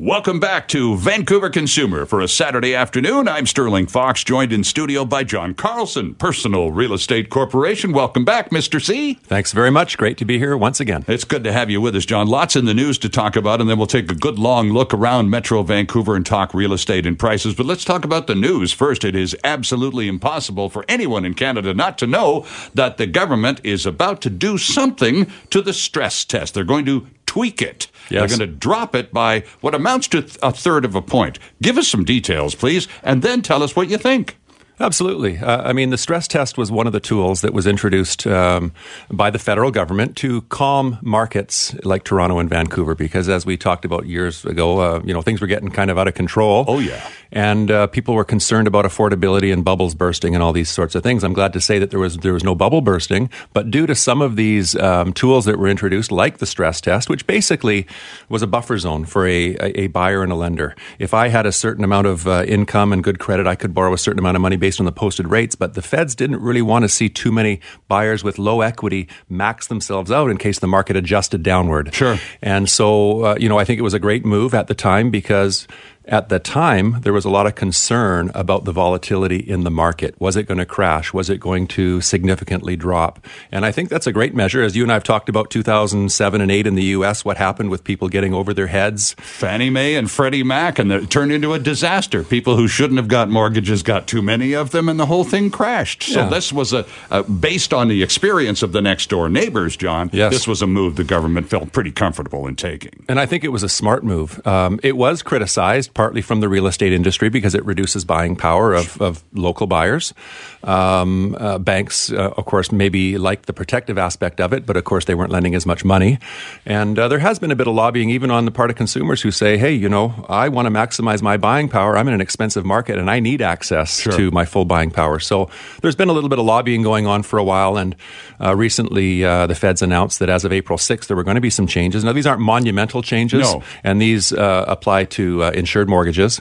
Welcome back to Vancouver Consumer for a Saturday afternoon. I'm Sterling Fox, joined in studio by John Carlson, Personal Real Estate Corporation. Welcome back, Mr. C. Thanks very much. Great to be here once again. It's good to have you with us, John. Lots in the news to talk about, and then we'll take a good long look around Metro Vancouver and talk real estate and prices. But let's talk about the news first. It is absolutely impossible for anyone in Canada not to know that the government is about to do something to the stress test. They're going to tweak it. Yes. They're going to drop it by what amounts to a third of a point. Give us some details, please, and then tell us what you think. Absolutely. Uh, I mean, the stress test was one of the tools that was introduced um, by the federal government to calm markets like Toronto and Vancouver, because as we talked about years ago, uh, you know, things were getting kind of out of control. Oh yeah, and uh, people were concerned about affordability and bubbles bursting and all these sorts of things. I'm glad to say that there was there was no bubble bursting, but due to some of these um, tools that were introduced, like the stress test, which basically was a buffer zone for a, a, a buyer and a lender. If I had a certain amount of uh, income and good credit, I could borrow a certain amount of money based on the posted rates, but the feds didn't really want to see too many buyers with low equity max themselves out in case the market adjusted downward. Sure. And so, uh, you know, I think it was a great move at the time because at the time, there was a lot of concern about the volatility in the market. Was it going to crash? Was it going to significantly drop? And I think that's a great measure. As you and I have talked about 2007 and 8 in the U.S., what happened with people getting over their heads? Fannie Mae and Freddie Mac, and it turned into a disaster. People who shouldn't have got mortgages got too many of them, and the whole thing crashed. So yeah. this was a, a, based on the experience of the next door neighbors, John. Yes. This was a move the government felt pretty comfortable in taking. And I think it was a smart move. Um, it was criticized partly from the real estate industry because it reduces buying power of, of local buyers. Um, uh, banks, uh, of course, maybe like the protective aspect of it, but of course they weren't lending as much money. And uh, there has been a bit of lobbying even on the part of consumers who say, hey, you know, I want to maximize my buying power. I'm in an expensive market and I need access sure. to my full buying power. So there's been a little bit of lobbying going on for a while. And uh, recently uh, the feds announced that as of April 6th, there were going to be some changes. Now, these aren't monumental changes, no. and these uh, apply to mortgages.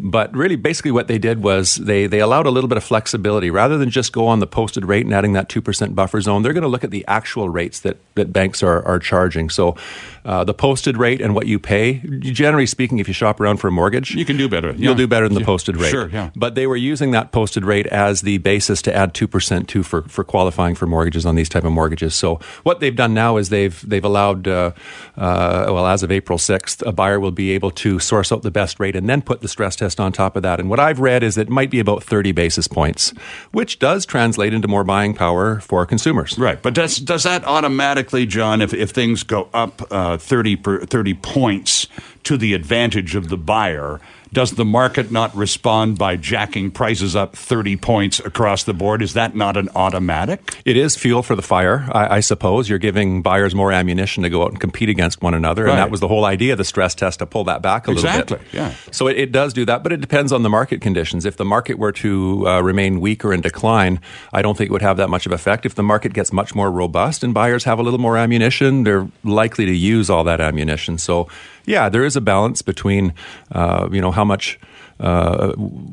But really, basically, what they did was they, they allowed a little bit of flexibility. Rather than just go on the posted rate and adding that 2% buffer zone, they're going to look at the actual rates that, that banks are, are charging. So uh, the posted rate and what you pay, generally speaking, if you shop around for a mortgage, you can do better. You'll do better than the posted rate. Sure, yeah. But they were using that posted rate as the basis to add 2% to for, for qualifying for mortgages on these type of mortgages. So what they've done now is they've, they've allowed, uh, uh, well, as of April 6th, a buyer will be able to source out the best rate and then put the stress test on top of that. And and what I've read is it might be about 30 basis points, which does translate into more buying power for consumers. Right. But does, does that automatically, John, if, if things go up uh, 30, per, 30 points to the advantage of the buyer, does the market not respond by jacking prices up 30 points across the board? Is that not an automatic? It is fuel for the fire, I, I suppose. You're giving buyers more ammunition to go out and compete against one another. Right. And that was the whole idea of the stress test to pull that back a exactly, little bit. Exactly, yeah. So it, it, does do that, but it depends on the market conditions. If the market were to uh, remain weak or in decline, I don't think it would have that much of effect. If the market gets much more robust and buyers have a little more ammunition, they're likely to use all that ammunition. So yeah, there is a balance between, uh, you know, how much. Uh,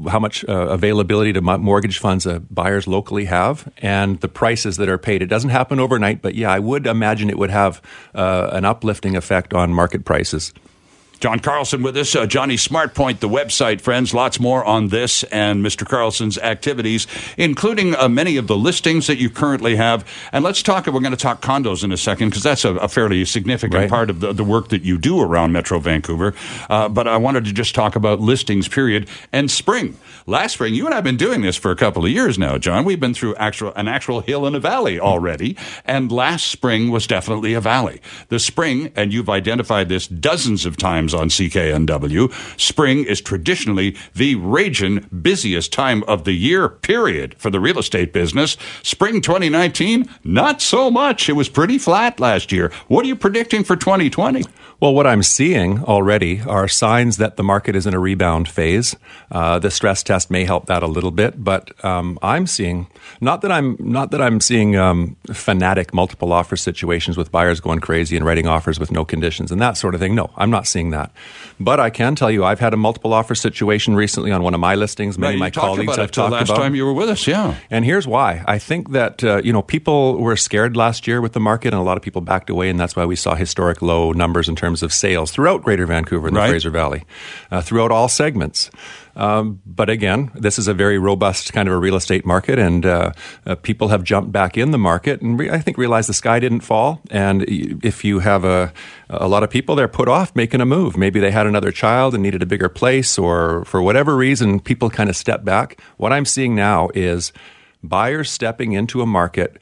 how much uh, availability to mortgage funds uh, buyers locally have and the prices that are paid. It doesn't happen overnight, but yeah, I would imagine it would have uh, an uplifting effect on market prices. John Carlson with us. Uh, Johnny SmartPoint, the website, friends. Lots more on this and Mr. Carlson's activities, including uh, many of the listings that you currently have. And let's talk, we're going to talk condos in a second because that's a, a, fairly significant right. part of the, the, work that you do around Metro Vancouver. Uh, but I wanted to just talk about listings, period, and spring. Last spring, you and I have been doing this for a couple of years now, John. We've been through actual, an actual hill and a valley already. And last spring was definitely a valley. The spring, and you've identified this dozens of times on CKNW. Spring is traditionally the raging busiest time of the year, period, for the real estate business. Spring 2019, not so much. It was pretty flat last year. What are you predicting for 2020? Well, what I'm seeing already are signs that the market is in a rebound phase. Uh, the stress test may help that a little bit, but um, I'm seeing not that I'm not that I'm seeing um, fanatic multiple offer situations with buyers going crazy and writing offers with no conditions and that sort of thing. No, I'm not seeing that. But I can tell you, I've had a multiple offer situation recently on one of my listings. Many right, of my colleagues have talked last about. time you were with us, yeah. And here's why: I think that uh, you know people were scared last year with the market, and a lot of people backed away, and that's why we saw historic low numbers in terms of sales throughout Greater Vancouver and the right. Fraser Valley, uh, throughout all segments. Um, but again, this is a very robust kind of a real estate market, and uh, uh, people have jumped back in the market, and re- I think realized the sky didn't fall. And if you have a a lot of people, they're put off making a move. Maybe they had another child and needed a bigger place, or for whatever reason, people kind of step back. What I'm seeing now is buyers stepping into a market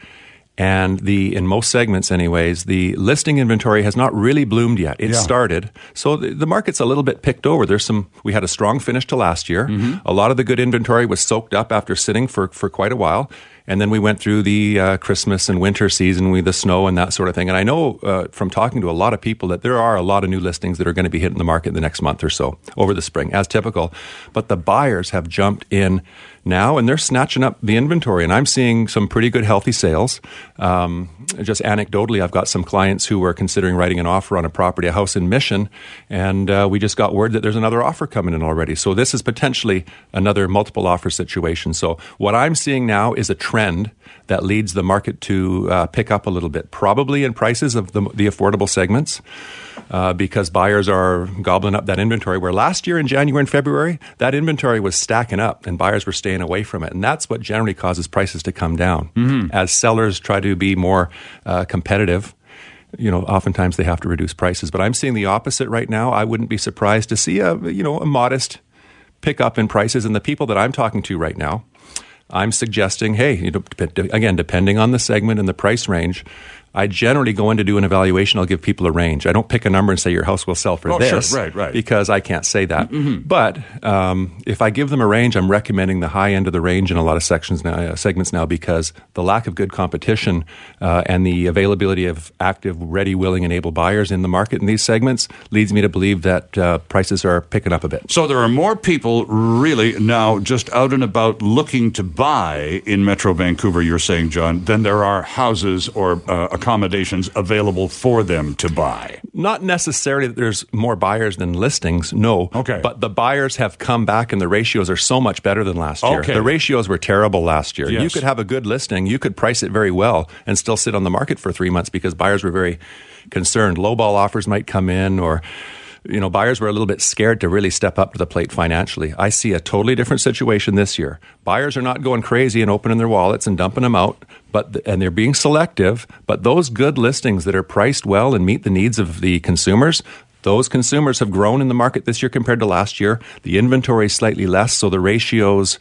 and the in most segments anyways the listing inventory has not really bloomed yet it Yeah. started so the, the market's a little bit picked over there's some we had a strong finish to last year a lot of the good inventory was soaked up after sitting for for quite a while and then we went through the uh, Christmas and winter season with the snow and that sort of thing. And I know uh, from talking to a lot of people that there are a lot of new listings that are going to be hitting the market in the next month or so over the spring, as typical. But the buyers have jumped in now and they're snatching up the inventory. And I'm seeing some pretty good, healthy sales. Um, just anecdotally, I've got some clients who were considering writing an offer on a property, a house in Mission, and uh, we just got word that there's another offer coming in already. So this is potentially another multiple offer situation. So what I'm seeing now is a trend that leads the market to uh, pick up a little bit, probably in prices of the, the affordable segments, uh, because buyers are gobbling up that inventory. Where last year in January and February, that inventory was stacking up and buyers were staying away from it. And that's what generally causes prices to come down as sellers try to be more uh, competitive you know, oftentimes they have to reduce prices. But I'm seeing the opposite right now. I wouldn't be surprised to see a you know a modest pickup in prices. And the people that I'm talking to right now, I'm suggesting, hey, you know, again, depending on the segment and the price range, I generally go in to do an evaluation. I'll give people a range. I don't pick a number and say your house will sell for Oh, sure. this, Right, right. Because I can't say that. But um, if I give them a range, I'm recommending the high end of the range in a lot of sections now, uh, segments now, because the lack of good competition uh, and the availability of active, ready, willing, and able buyers in the market in these segments leads me to believe that uh, prices are picking up a bit. So there are more people really now just out and about looking to buy in Metro Vancouver, you're saying, John, than there are houses or uh, accommodations available for them to buy. Not necessarily that there's more buyers than listings, no. Okay. But the buyers have come back and the ratios are so much better than last year. Okay. The ratios were terrible last year. Yes. You could have a good listing, you could price it very well and still sit on the market for three months because buyers were very concerned. Lowball offers might come in or you know, buyers were a little bit scared to really step up to the plate financially. I see a totally different situation this year. Buyers are not going crazy and opening their wallets and dumping them out, but and they're being selective. But those good listings that are priced well and meet the needs of the consumers, those consumers have grown in the market this year compared to last year. The inventory is slightly less, so the ratios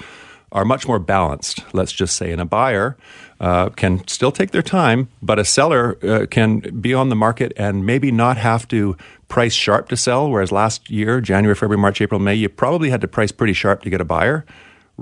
are much more balanced, let's just say. And a buyer uh, can still take their time, but a seller uh, can be on the market and maybe not have to price sharp to sell. Whereas last year, January, February, March, April, May, you probably had to price pretty sharp to get a buyer.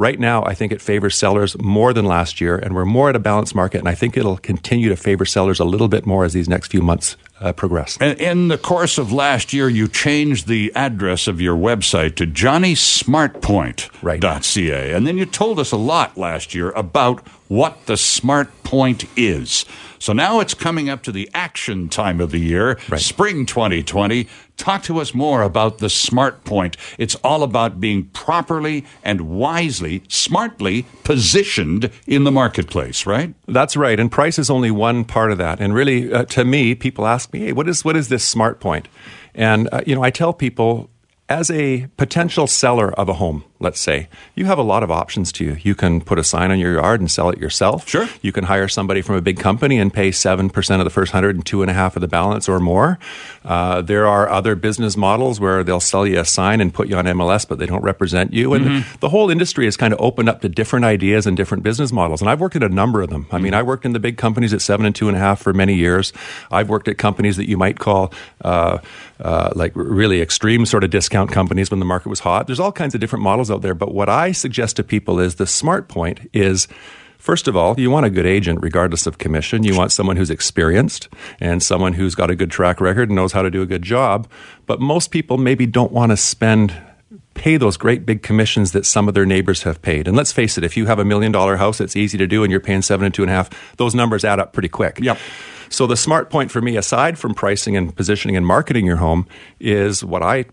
Right now, I think it favors sellers more than last year, and we're more at a balanced market. And I think it'll continue to favor sellers a little bit more as these next few months uh, progress. And in the course of last year, you changed the address of your website to johnnysmartpoint.ca. And then you told us a lot last year about what the Smart Point is. So now it's coming up to the action time of the year, Right. spring 2020. Talk to us more about the Smart Point. It's all about being properly and wisely, smartly positioned in the marketplace, right? That's right, and price is only one part of that. And really, uh, to me, people ask me, "Hey, what is what is this smart point?" And uh, you know, I tell people, as a potential seller of a home, let's say, you have a lot of options to you. You can put a sign on your yard and sell it yourself. Sure. You can hire somebody from a big company and pay seven percent of the first hundred and two and a half of the balance or more. Uh, there are other business models where they'll sell you a sign and put you on MLS, but they don't represent you. And the whole industry has kind of opened up to different ideas and different business models. And I've worked at a number of them. I mean, I worked in the big companies at seven and two and a half for many years. I've worked at companies that you might call uh, uh, like really extreme sort of discount companies when the market was hot. There's all kinds of different models out there. But what I suggest to people is the smart point is First of all, you want a good agent regardless of commission. You want someone who's experienced and someone who's got a good track record and knows how to do a good job. But most people maybe don't want to spend pay those great big commissions that some of their neighbors have paid. And let's face it, if you have a million dollar house, it's easy to do and you're paying seven and two and a half, those numbers add up pretty quick. Yep. So the smart point for me, aside from pricing and positioning and marketing your home, is what I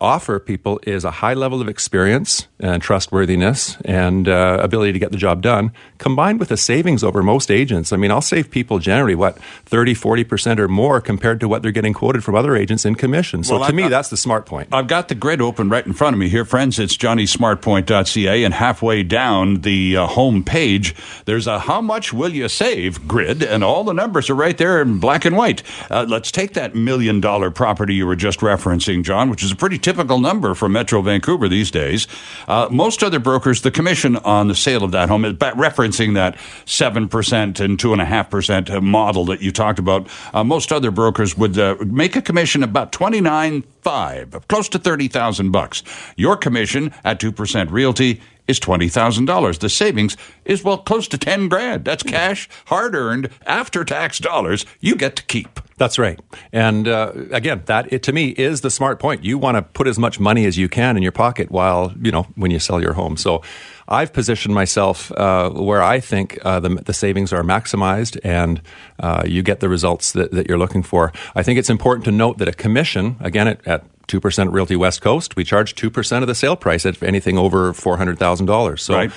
offer people is a high level of experience and trustworthiness and uh, ability to get the job done combined with a savings over most agents. I mean i'll save people generally what 30 40% or more compared to what they're getting quoted from other agents in commission. So well, to I, me that's the smart point. I've got the grid open right in front of me. Here friends it's johnnysmartpoint.ca and halfway down the uh, home page there's a how much will you save grid and all the numbers are right there in black and white. Uh, let's take that million dollar property you were just referencing john which is is a pretty typical number for Metro Vancouver these days. Uh, most other brokers, the commission on the sale of that home is referencing that 7% and 2.5% model that you talked about. Uh, most other brokers would uh, make a commission about 29 five, close to 30,000 bucks. Your commission at 2% realty is $20,000. The savings is, well, close to 10 grand. That's cash, hard earned, after tax dollars you get to keep. That's right. And uh, again, that it, to me is the smart point. You want to put as much money as you can in your pocket while, you know, when you sell your home. So I've positioned myself uh, where I think uh, the, the, savings are maximized and uh, you get the results that, that, you're looking for. I think it's important to note that a commission, again, at, at 2% Realty West Coast, we charge 2% of the sale price at anything over $400,000. So right.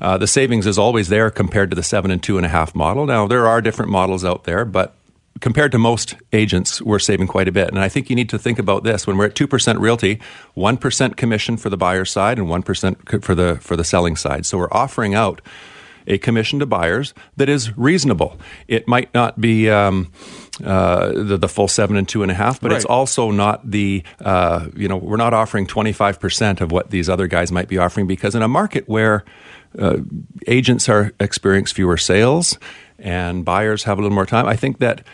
Uh, the savings is always there compared to the seven and two and a half model. Now, there are different models out there, but compared to most agents, we're saving quite a bit. And I think you need to think about this when we're at 2% realty, 1% commission for the buyer side and 1% for the, for the selling side. So we're offering out a commission to buyers that is reasonable. It might not be um, uh, the, the, full seven and two and a half, but right. it's also not the, uh, you know, we're not offering 25% of what these other guys might be offering because in a market where uh, agents are experience fewer sales and buyers have a little more time, I think that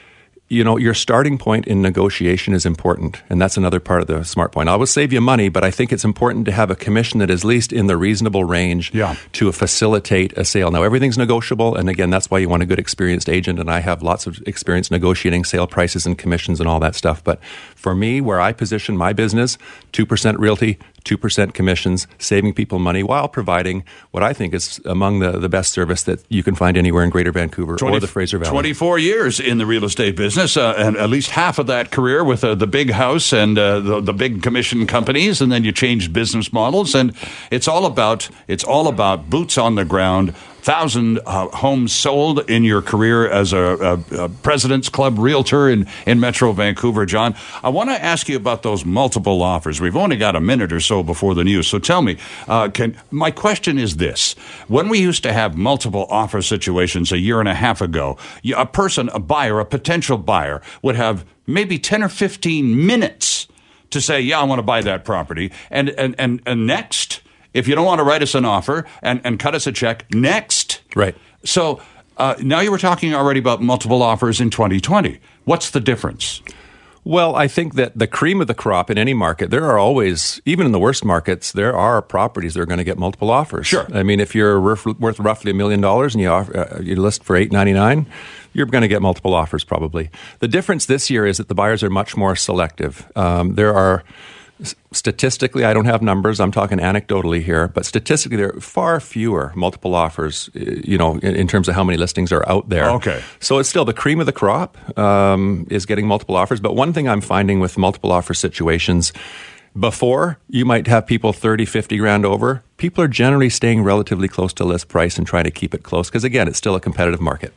you know, your starting point in negotiation is important. And that's another part of the smart point. I will save you money, but I think it's important to have a commission that is at least in the reasonable range yeah. to facilitate a sale. Now, everything's negotiable. And again, that's why you want a good experienced agent. And I have lots of experience negotiating sale prices and commissions and all that stuff. But for me, where I position my business, 2% realty, 2% commissions, saving people money while providing what I think is among the, the best service that you can find anywhere in Greater Vancouver 20, or the Fraser Valley. 24 years in the real estate business, uh, and at least half of that career with uh, the big house and uh, the, the big commission companies, and then you changed business models, and it's all about it's all about boots on the ground thousand uh, homes sold in your career as a, a, a, President's Club realtor in, in Metro Vancouver, John. I want to ask you about those multiple offers. We've only got a minute or so before the news, so tell me. Uh, can my question is this: When we used to have multiple offer situations a year and a half ago, a person, a buyer, a potential buyer, would have maybe ten or fifteen minutes to say, "Yeah, I want to buy that property," and and and, and next if you don't want to write us an offer and, and cut us a check, next. Right. So uh, now you were talking already about multiple offers in 2020. What's the difference? Well, I think that the cream of the crop in any market, there are always, even in the worst markets, there are properties that are going to get multiple offers. Sure. I mean, if you're worth, roughly a million dollars and you, offer, uh, you list for eight ninety nine, you're going to get multiple offers probably. The difference this year is that the buyers are much more selective. Um, there are statistically, I don't have numbers. I'm talking anecdotally here, but statistically, there are far fewer multiple offers. You know, in, in terms of how many listings are out there. Okay. So it's still the cream of the crop um, is getting multiple offers. But one thing I'm finding with multiple offer situations. Before, you might have people 30, 50 grand over. People are generally staying relatively close to list price and trying to keep it close because, again, it's still a competitive market.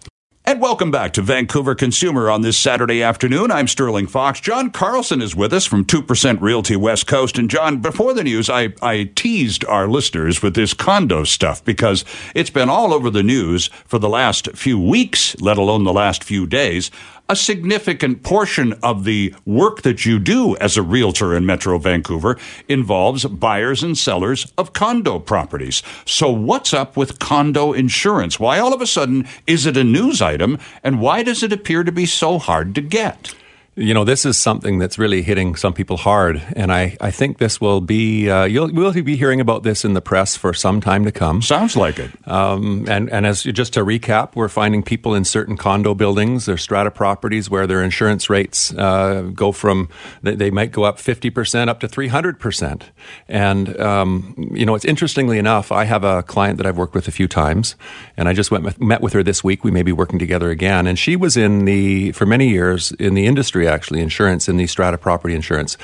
And welcome back to Vancouver Consumer on this Saturday afternoon. I'm Sterling Fox. John Carlson is with us from 2% Realty West Coast. And John, before the news, I, I teased our listeners with this condo stuff because it's been all over the news for the last few weeks, let alone the last few days a significant portion of the work that you do as a realtor in Metro Vancouver involves buyers and sellers of condo properties. So, what's up with condo insurance? Why all of a sudden is it a news item, and why does it appear to be so hard to get? You know, this is something that's really hitting some people hard, and I, I think this will be uh, you'll we'll be hearing about this in the press for some time to come. Sounds like it. Um, and and as just to recap, we're finding people in certain condo buildings, their strata properties, where their insurance rates uh, go from they, they, might go up fifty percent up to three hundred percent. And um, you know, it's interestingly enough, I have a client that I've worked with a few times, and I just went with, met with her this week. We may be working together again, and she was in the for many years in the industry industry, actually, insurance in the strata property insurance.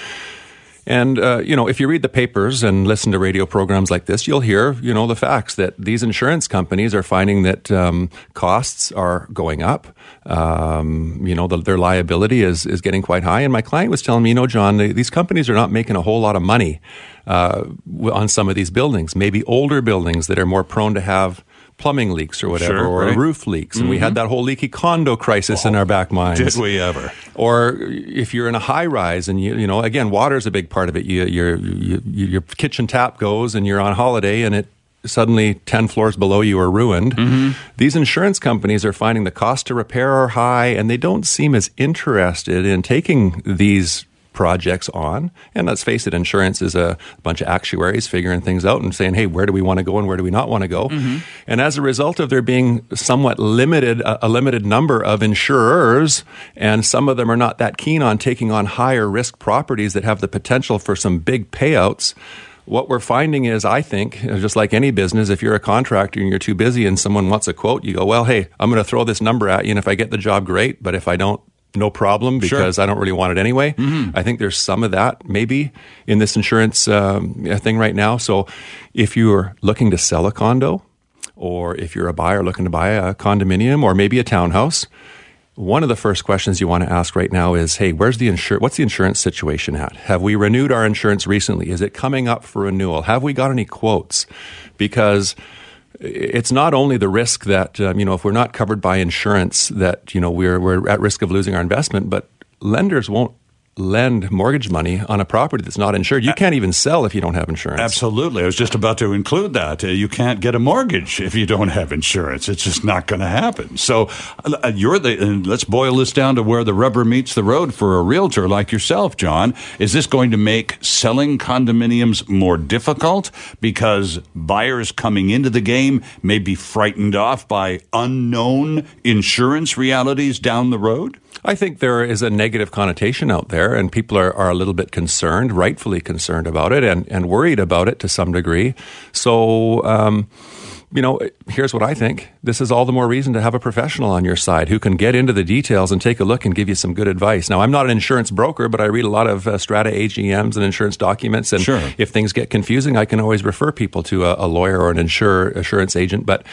And uh, you know, if you read the papers and listen to radio programs like this, you'll hear you know the facts that these insurance companies are finding that um, costs are going up. Um, you know, the, their liability is is getting quite high. And my client was telling me, you know, John, these companies are not making a whole lot of money uh, on some of these buildings. Maybe older buildings that are more prone to have plumbing leaks or whatever, sure, or right. roof leaks. And mm-hmm. we had that whole leaky condo crisis oh, in our back minds. Did we ever? Or if you're in a high rise and you, you know, again, water is a big part of it. You, you, your kitchen tap goes and you're on holiday and it suddenly 10 floors below you are ruined. Mm-hmm. These insurance companies are finding the cost to repair are high and they don't seem as interested in taking these projects on. And let's face it, insurance is a bunch of actuaries figuring things out and saying, hey, where do we want to go and where do we not want to go? Mm-hmm. And as a result of there being somewhat limited, a, a limited number of insurers, and some of them are not that keen on taking on higher risk properties that have the potential for some big payouts what we're finding is, I think, just like any business, if you're a contractor and you're too busy and someone wants a quote, you go, well, hey, I'm going to throw this number at you. And if I get the job, great. But if I don't, no problem because sure. I don't really want it anyway. Mm-hmm. I think there's some of that maybe in this insurance um, thing right now. So if you're looking to sell a condo, or if you're a buyer looking to buy a condominium or maybe a townhouse, one of the first questions you want to ask right now is, hey, where's the insur- what's the insurance situation at? Have we renewed our insurance recently? Is it coming up for renewal? Have we got any quotes? Because it's not only the risk that um, you know if we're not covered by insurance that you know we're we're at risk of losing our investment, but lenders won't lend mortgage money on a property that's not insured. You can't even sell if you don't have insurance. Absolutely. I was just about to include that. Uh, you can't get a mortgage if you don't have insurance. It's just not going to happen. So uh, you're the, let's boil this down to where the rubber meets the road for a realtor like yourself, John. Is this going to make selling condominiums more difficult because buyers coming into the game may be frightened off by unknown insurance realities down the road? I think there is a negative connotation out there, and people are, are a little bit concerned, rightfully concerned about it, and, and worried about it to some degree. So, um, you know, here's what I think. This is all the more reason to have a professional on your side who can get into the details and take a look and give you some good advice. Now, I'm not an insurance broker, but I read a lot of uh, strata AGMs and insurance documents. And sure. if things get confusing, I can always refer people to a, a lawyer or an insurer, insurance agent. But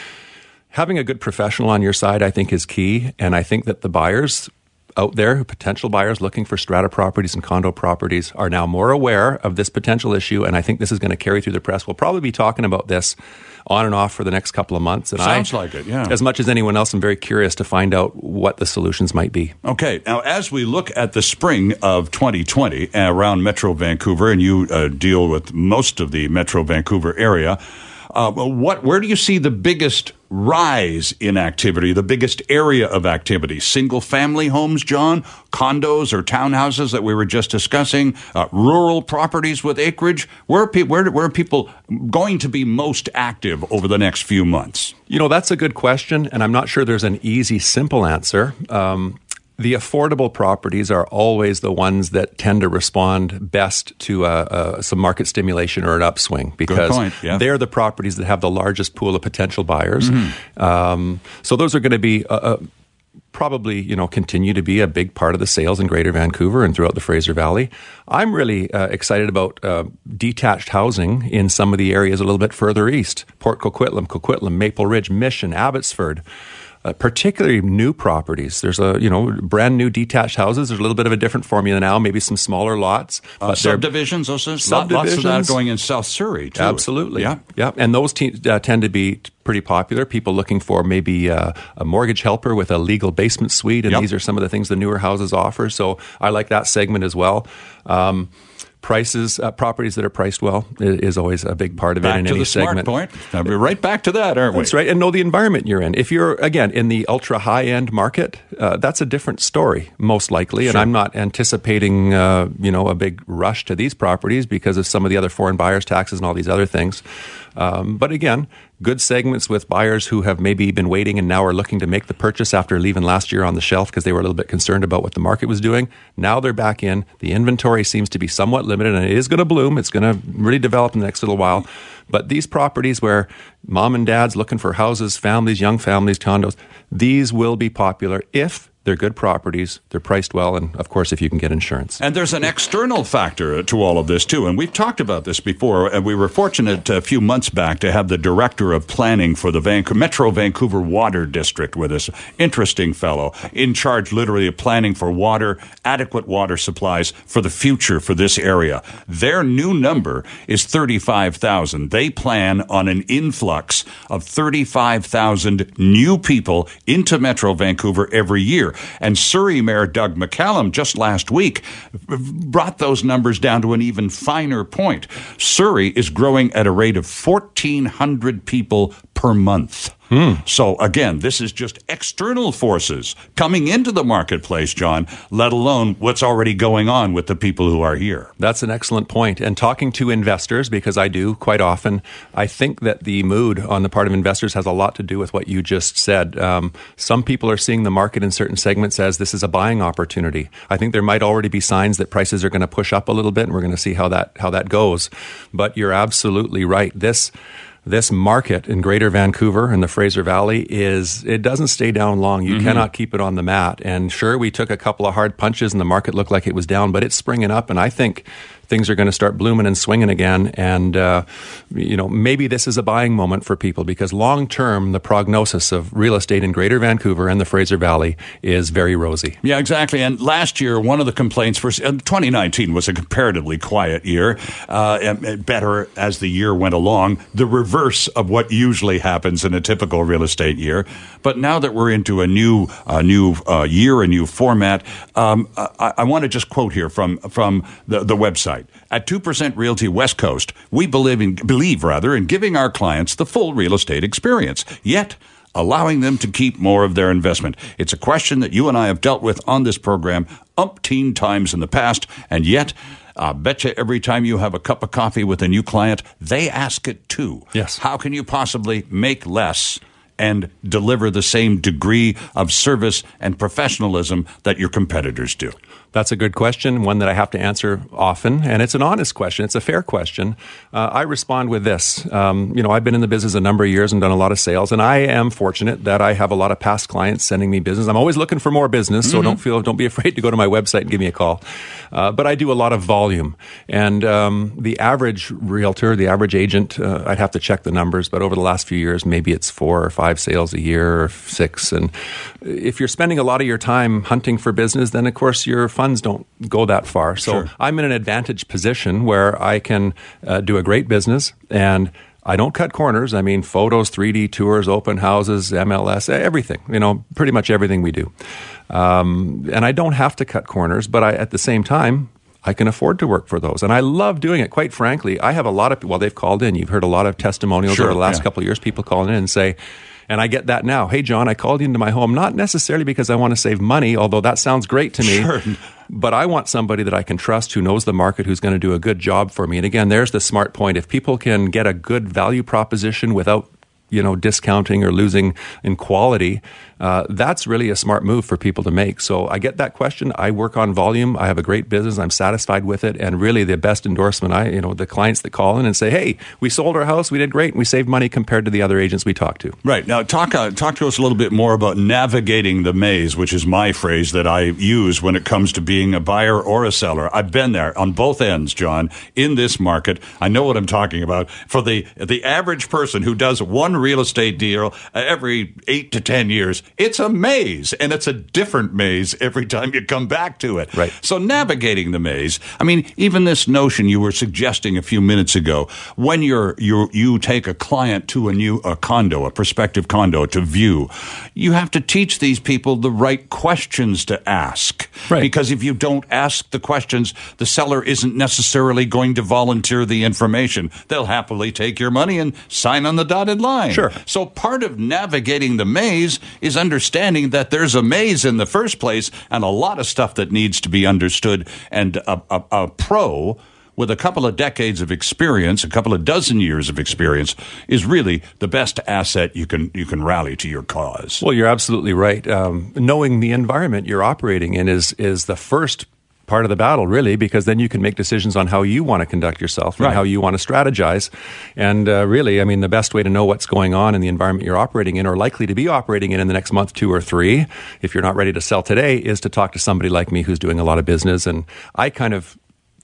having a good professional on your side, I think, is key. And I think that the buyers out there, potential buyers looking for strata properties and condo properties, are now more aware of this potential issue. And I think this is going to carry through the press. We'll probably be talking about this on and off for the next couple of months. And Sounds I, like it, yeah. As much as anyone else, I'm very curious to find out what the solutions might be. Okay, now as we look at the spring of 2020 around Metro Vancouver, and you uh, deal with most of the Metro Vancouver area, uh, what, where do you see the biggest rise in activity, the biggest area of activity? Single family homes, John, condos or townhouses that we were just discussing, uh, rural properties with acreage. Where are, pe- where, where are people going to be most active over the next few months? You know, that's a good question, and I'm not sure there's an easy, simple answer. Um, the affordable properties are always the ones that tend to respond best to uh, uh, some market stimulation or an upswing because yeah. they're the properties that have the largest pool of potential buyers. Mm-hmm. Um, so those are going to be. Uh, uh, probably you know continue to be a big part of the sales in Greater Vancouver and throughout the Fraser Valley. I'm really uh, excited about uh, detached housing in some of the areas a little bit further east: Port Coquitlam, Coquitlam, Maple Ridge, Mission, Abbotsford uh, particularly new properties. There's a you know brand new detached houses. There's a little bit of a different formula now. Maybe some smaller lots, uh, subdivisions. Also, subdivisions. Lots of that going in South Surrey too. Absolutely, yeah, yeah. And those te- uh, tend to be pretty popular. People looking for maybe uh, a mortgage helper with a legal basement suite, and yep. these are some of the things the newer houses offer. So I like that segment as well. Um, prices, uh, properties that are priced well is, is, always a big part of back it in to any the segment. Smart point. Now, we're right back to that, aren't we? That's right, and know the environment you're in. If you're again in the ultra high end market, uh, that's a different story, most likely. And I'm not anticipating, uh, you know, a big rush to these properties because of some of the other foreign buyers taxes and all these other things. Um, but again, good segments with buyers who have maybe been waiting and now are looking to make the purchase after leaving last year on the shelf because they were a little bit concerned about what the market was doing. Now they're back in. The inventory seems to be somewhat limited and it is going to bloom. It's going to really develop in the next little while. But these properties where mom and dad's looking for houses, families, young families, condos, these will be popular if they're good properties, they're priced well, and of course, if you can get insurance. And there's an external factor to all of this, too. And we've talked about this before. And we were fortunate a few months back to have the director of planning for the Vancouver, Metro Vancouver Water District with us. Interesting fellow, in charge literally of planning for water, adequate water supplies for the future for this area. Their new number is 35,000. They plan on an influx of 35,000 new people into Metro Vancouver every year. And Surrey Mayor Doug McCallum just last week brought those numbers down to an even finer point. Surrey is growing at a rate of 1,400 people per month. So again, this is just external forces coming into the marketplace, John, let alone what's already going on with the people who are here. That's an excellent point. And talking to investors, because I do quite often, I think that the mood on the part of investors has a lot to do with what you just said. Um, some people are seeing the market in certain segments as this is a buying opportunity. I think there might already be signs that prices are going to push up a little bit, and we're going to see how that how that goes. But you're absolutely right. This this market in Greater Vancouver and the Fraser Valley is it doesn't stay down long. You mm-hmm. cannot keep it on the mat. And sure, we took a couple of hard punches and the market looked like it was down, but it's springing up. And I think things are going to start blooming and swinging again. And uh, you know, maybe this is a buying moment for people because long term, the prognosis of real estate in Greater Vancouver and the Fraser Valley is very rosy. Yeah, exactly. And last year, one of the complaints for uh, 2019 was a comparatively quiet year, uh, better as the year went along, the reverse of what usually happens in a typical real estate year. But now that we're into a new, uh, new uh, year, a new format, um, I, I want to just quote here from from the, the website at Two Percent Realty West Coast. We believe in believe rather in giving our clients the full real estate experience. Yet allowing them to keep more of their investment. It's a question that you and I have dealt with on this program umpteen times in the past, and yet. I bet you every time you have a cup of coffee with a new client, they ask it too. Yes. How can you possibly make less and deliver the same degree of service and professionalism that your competitors do? That's a good question, one that I have to answer often, and it's an honest question. It's a fair question. Uh, I respond with this. Um, you know, I've been in the business a number of years and done a lot of sales, and I am fortunate that I have a lot of past clients sending me business. I'm always looking for more business, so don't feel, don't be afraid to go to my website and give me a call. Uh, but I do a lot of volume, and um, the average realtor, the average agent, uh, I'd have to check the numbers, but over the last few years, maybe it's four or five sales a year or six. And if you're spending a lot of your time hunting for business, then of course your funds don't go that far. So Sure. I'm in an advantage position where I can uh, do a great business and I don't cut corners. I mean, photos, 3D tours, open houses, MLS, everything, you know, pretty much everything we do. Um, and I don't have to cut corners, but I, at the same time, I can afford to work for those. And I love doing it. Quite frankly, I have a lot of, well, they've called in. You've heard a lot of testimonials Sure, over the last yeah. couple of years, people calling in and say, and I get that now. Hey, John, I called you into my home, not necessarily because I want to save money, although that sounds great to me. Sure. But I want somebody that I can trust who knows the market, who's going to do a good job for me. And again, there's the smart point. If people can get a good value proposition without you know, discounting or losing in quality, uh, that's really a smart move for people to make. So I get that question. I work on volume. I have a great business. I'm satisfied with it. And really the best endorsement, I, you know, the clients that call in and say, hey, we sold our house. We did great. And we saved money compared to the other agents we talked to. Right. Now, talk, uh, talk to us a little bit more about navigating the maze, which is my phrase that I use when it comes to being a buyer or a seller. I've been there on both ends, John, in this market. I know what I'm talking about. For the, the average person who does one real estate deal every eight to 10 years, it's a maze and it's a different maze every time you come back to it. Right. So navigating the maze, I mean, even this notion you were suggesting a few minutes ago, when you're, you you take a client to a new a condo, a prospective condo to view, you have to teach these people the right questions to ask. Right. Because if you don't ask the questions, the seller isn't necessarily going to volunteer the information. They'll happily take your money and sign on the dotted line. Sure. So part of navigating the maze is understanding that there's a maze in the first place and a lot of stuff that needs to be understood. And a, a, a pro with a couple of decades of experience, a couple of dozen years of experience, is really the best asset you can you can rally to your cause. Well, you're absolutely right. Um, knowing the environment you're operating in is is the first part of the battle, really, because then you can make decisions on how you want to conduct yourself and Right. how you want to strategize. And uh, really, I mean, the best way to know what's going on in the environment you're operating in or likely to be operating in in the next month, two or three, if you're not ready to sell today, is to talk to somebody like me who's doing a lot of business. And I kind of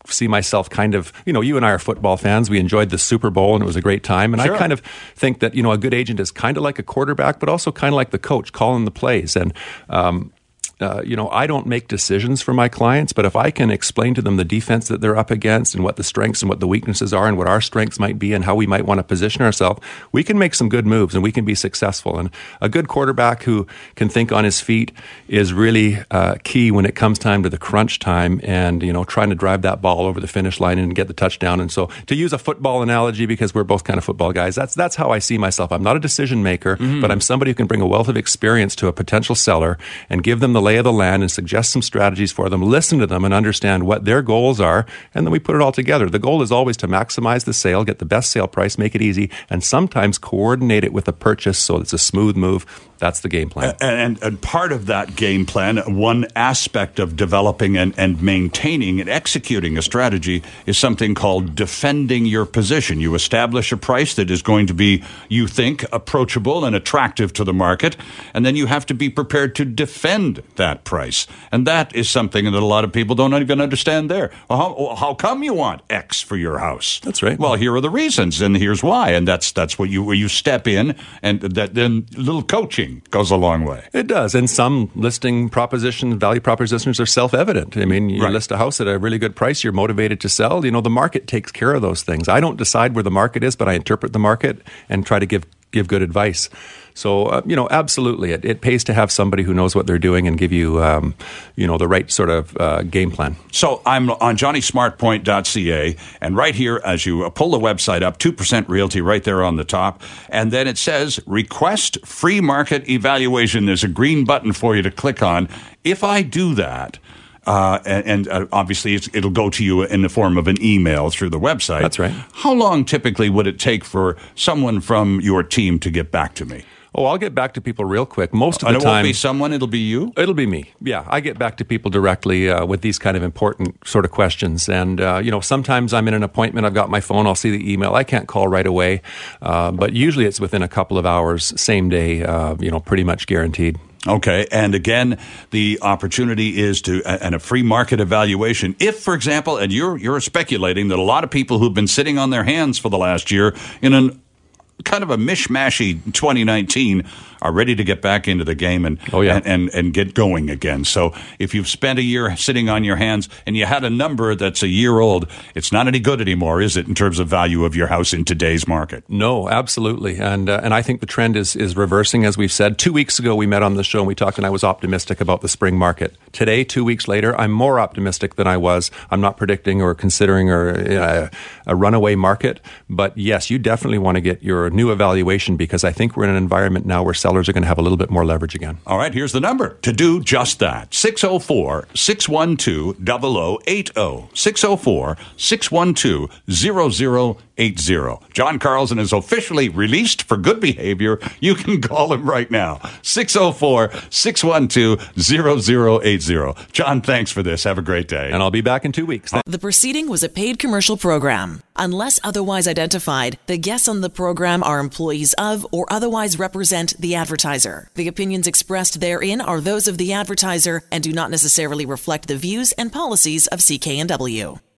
see myself kind of, you know, you and I are football fans. We enjoyed the Super Bowl and it was a great time. And Sure. I kind of think that, you know, a good agent is kind of like a quarterback, but also kind of like the coach calling the plays. And, um, uh, you know, I don't make decisions for my clients, but if I can explain to them the defense that they're up against and what the strengths and what the weaknesses are and what our strengths might be and how we might want to position ourselves, we can make some good moves and we can be successful. And a good quarterback who can think on his feet is really uh, key when it comes time to the crunch time and, you know, trying to drive that ball over the finish line and get the touchdown. And so to use a football analogy, because we're both kind of football guys, that's, that's how I see myself. I'm not a decision maker, but I'm somebody who can bring a wealth of experience to a potential seller and give them the lay of the land and suggest some strategies for them, listen to them and understand what their goals are, and then we put it all together. The goal is always to maximize the sale, get the best sale price, make it easy, and sometimes coordinate it with a purchase so it's a smooth move. That's the game plan. And, and part of that game plan, one aspect of developing and, and maintaining and executing a strategy is something called defending your position. You establish a price that is going to be, you think, approachable and attractive to the market, and then you have to be prepared to defend that price. And that is something that a lot of people don't even understand there. How, how come you want X for your house? That's right. Well, here are the reasons, and here's why, and that's that's what you where you step in, and that then little coaching goes a long way. It does. And some listing propositions, value propositions are self evident. I mean, you Right. list a house at a really good price, you're motivated to sell. You know, the market takes care of those things. I don't decide where the market is, but I interpret the market and try to give, give good advice. So, uh, you know, absolutely. It, it pays to have somebody who knows what they're doing and give you, um, you know, the right sort of uh, game plan. So I'm on johnnysmartpoint.ca, and right here, as you pull the website up, 2% Realty right there on the top, and then it says request free market evaluation. There's a green button for you to click on. If I do that, uh, and, and uh, obviously it's, it'll go to you in the form of an email through the website. That's right. How long typically would it take for someone from your team to get back to me? Oh, I'll get back to people real quick. Most of the it time, it won't be someone; it'll be you. It'll be me. Yeah, I get back to people directly uh, with these kind of important sort of questions. And, uh, you know, sometimes I'm in an appointment, I've got my phone, I'll see the email. I can't call right away, uh, but usually it's within a couple of hours, same day, uh, you know, pretty much guaranteed. Okay, and again, the opportunity is to and a free market evaluation. If, for example, and you're you're speculating that a lot of people who've been sitting on their hands for the last year in an kind of a mishmashy 2019 are ready to get back into the game and, Oh, yeah. and, and and get going again. So if you've spent a year sitting on your hands and you had a number that's a year old, it's not any good anymore, is it, in terms of value of your house in today's market? No, absolutely, and uh, and I think the trend is is reversing. As we've said, two weeks ago we met on the show and we talked, and I was optimistic about the spring market. Today, two weeks later, I'm more optimistic than I was. I'm not predicting or considering or uh, a runaway market, but yes, you definitely want to get your new evaluation because I think we're in an environment now where sellers are going to have a little bit more leverage again. All right, here's the number to do just that 604 612 0080. 604 612 0080. John Carlson is officially released for good behavior. You can call him right now 604 612 0080. John, thanks for this. Have a great day. And I'll be back in two weeks. The proceeding was a paid commercial program. Unless otherwise identified, the guests on the program are employees of or otherwise represent the advertiser. The opinions expressed therein are those of the advertiser and do not necessarily reflect the views and policies of CKNW.